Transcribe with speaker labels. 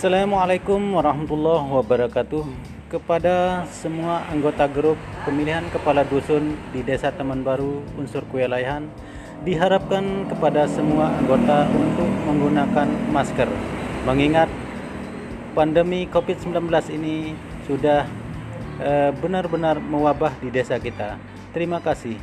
Speaker 1: Assalamualaikum warahmatullahi wabarakatuh kepada semua anggota grup pemilihan kepala dusun di Desa Taman Baru unsur Kuelaihan diharapkan kepada semua anggota untuk menggunakan masker mengingat pandemi COVID-19 ini sudah eh, benar-benar mewabah di desa kita. Terima kasih.